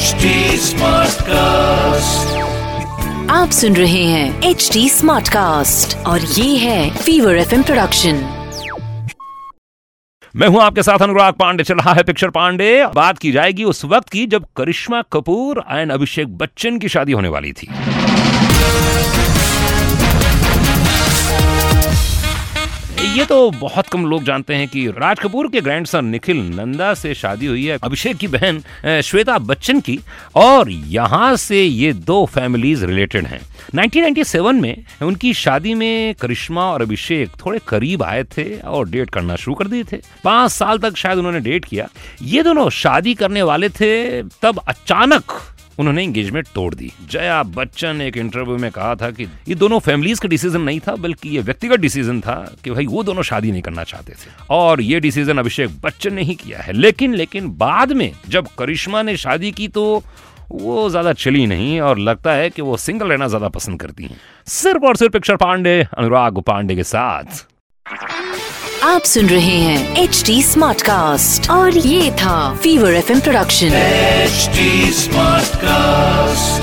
HD cast आप सुन रहे हैं एच डी स्मार्ट कास्ट और ये है फीवर एफ़ प्रोडक्शन मैं हूँ आपके साथ अनुराग पांडे चल रहा है पिक्चर पांडे। बात की जाएगी उस वक्त की जब करिश्मा कपूर एंड अभिषेक बच्चन की शादी होने वाली थी। ये तो बहुत कम लोग जानते हैं कि राज कपूर के ग्रैंडसन निखिल नंदा से शादी हुई है, अभिषेक की बहन श्वेता बच्चन की, और यहाँ से ये दो फैमिलीज़ रिलेटेड हैं। 1997 में उनकी शादी में करिश्मा और अभिषेक थोड़े करीब आए थे और डेट करना शुरू कर दिए थे। पाँच साल तक शायद उन्होंने डेट किया। ये दोनों शादी करने वाले थे, तब अचानक उन्होंने एंगेजमेंट तोड़ दी। जया बच्चन एक इंटरव्यू में कहा था कि ये दोनों फैमिलीज़ का डिसीज़न नहीं था, बल्कि ये व्यक्तिगत डिसीज़न था कि भाई वो दोनों शादी नहीं करना चाहते थे। और ये डिसीज़न अभिषेक बच्चन ने ही किया है। लेकिन लेकिन बाद में जब करिश्मा ने शादी की तो वो ज़्यादा चली नहीं और लगता है कि वो सिंगल रहना ज़्यादा पसंद करती हैं। सिर्फ़ और सिर्फ़ पिक्चर पांडे, अनुराग पांडे के साथ। आप सुन रहे हैं एच डी स्मार्ट कास्ट और ये था fever F production HD Smartcast.